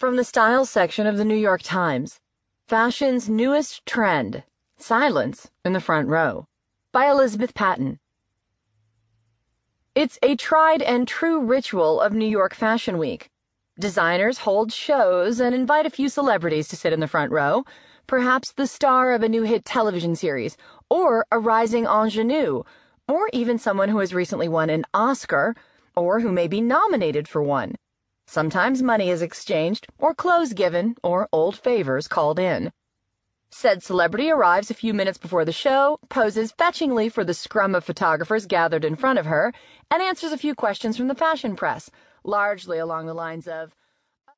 From the style section of the New York Times Fashion's Newest Trend Silence in the Front Row by Elizabeth Paton. It's a tried and true ritual of New York Fashion Week. Designers hold shows and invite a few celebrities to sit in the front row, perhaps the star of a new hit television series, or a rising ingenue, or even someone who has recently won an Oscar, or who may be nominated for one. Sometimes money is exchanged, or clothes given, or old favors called in. Said celebrity arrives a few minutes before the show, poses fetchingly for the scrum of photographers gathered in front of her, and answers a few questions from the fashion press, largely along the lines of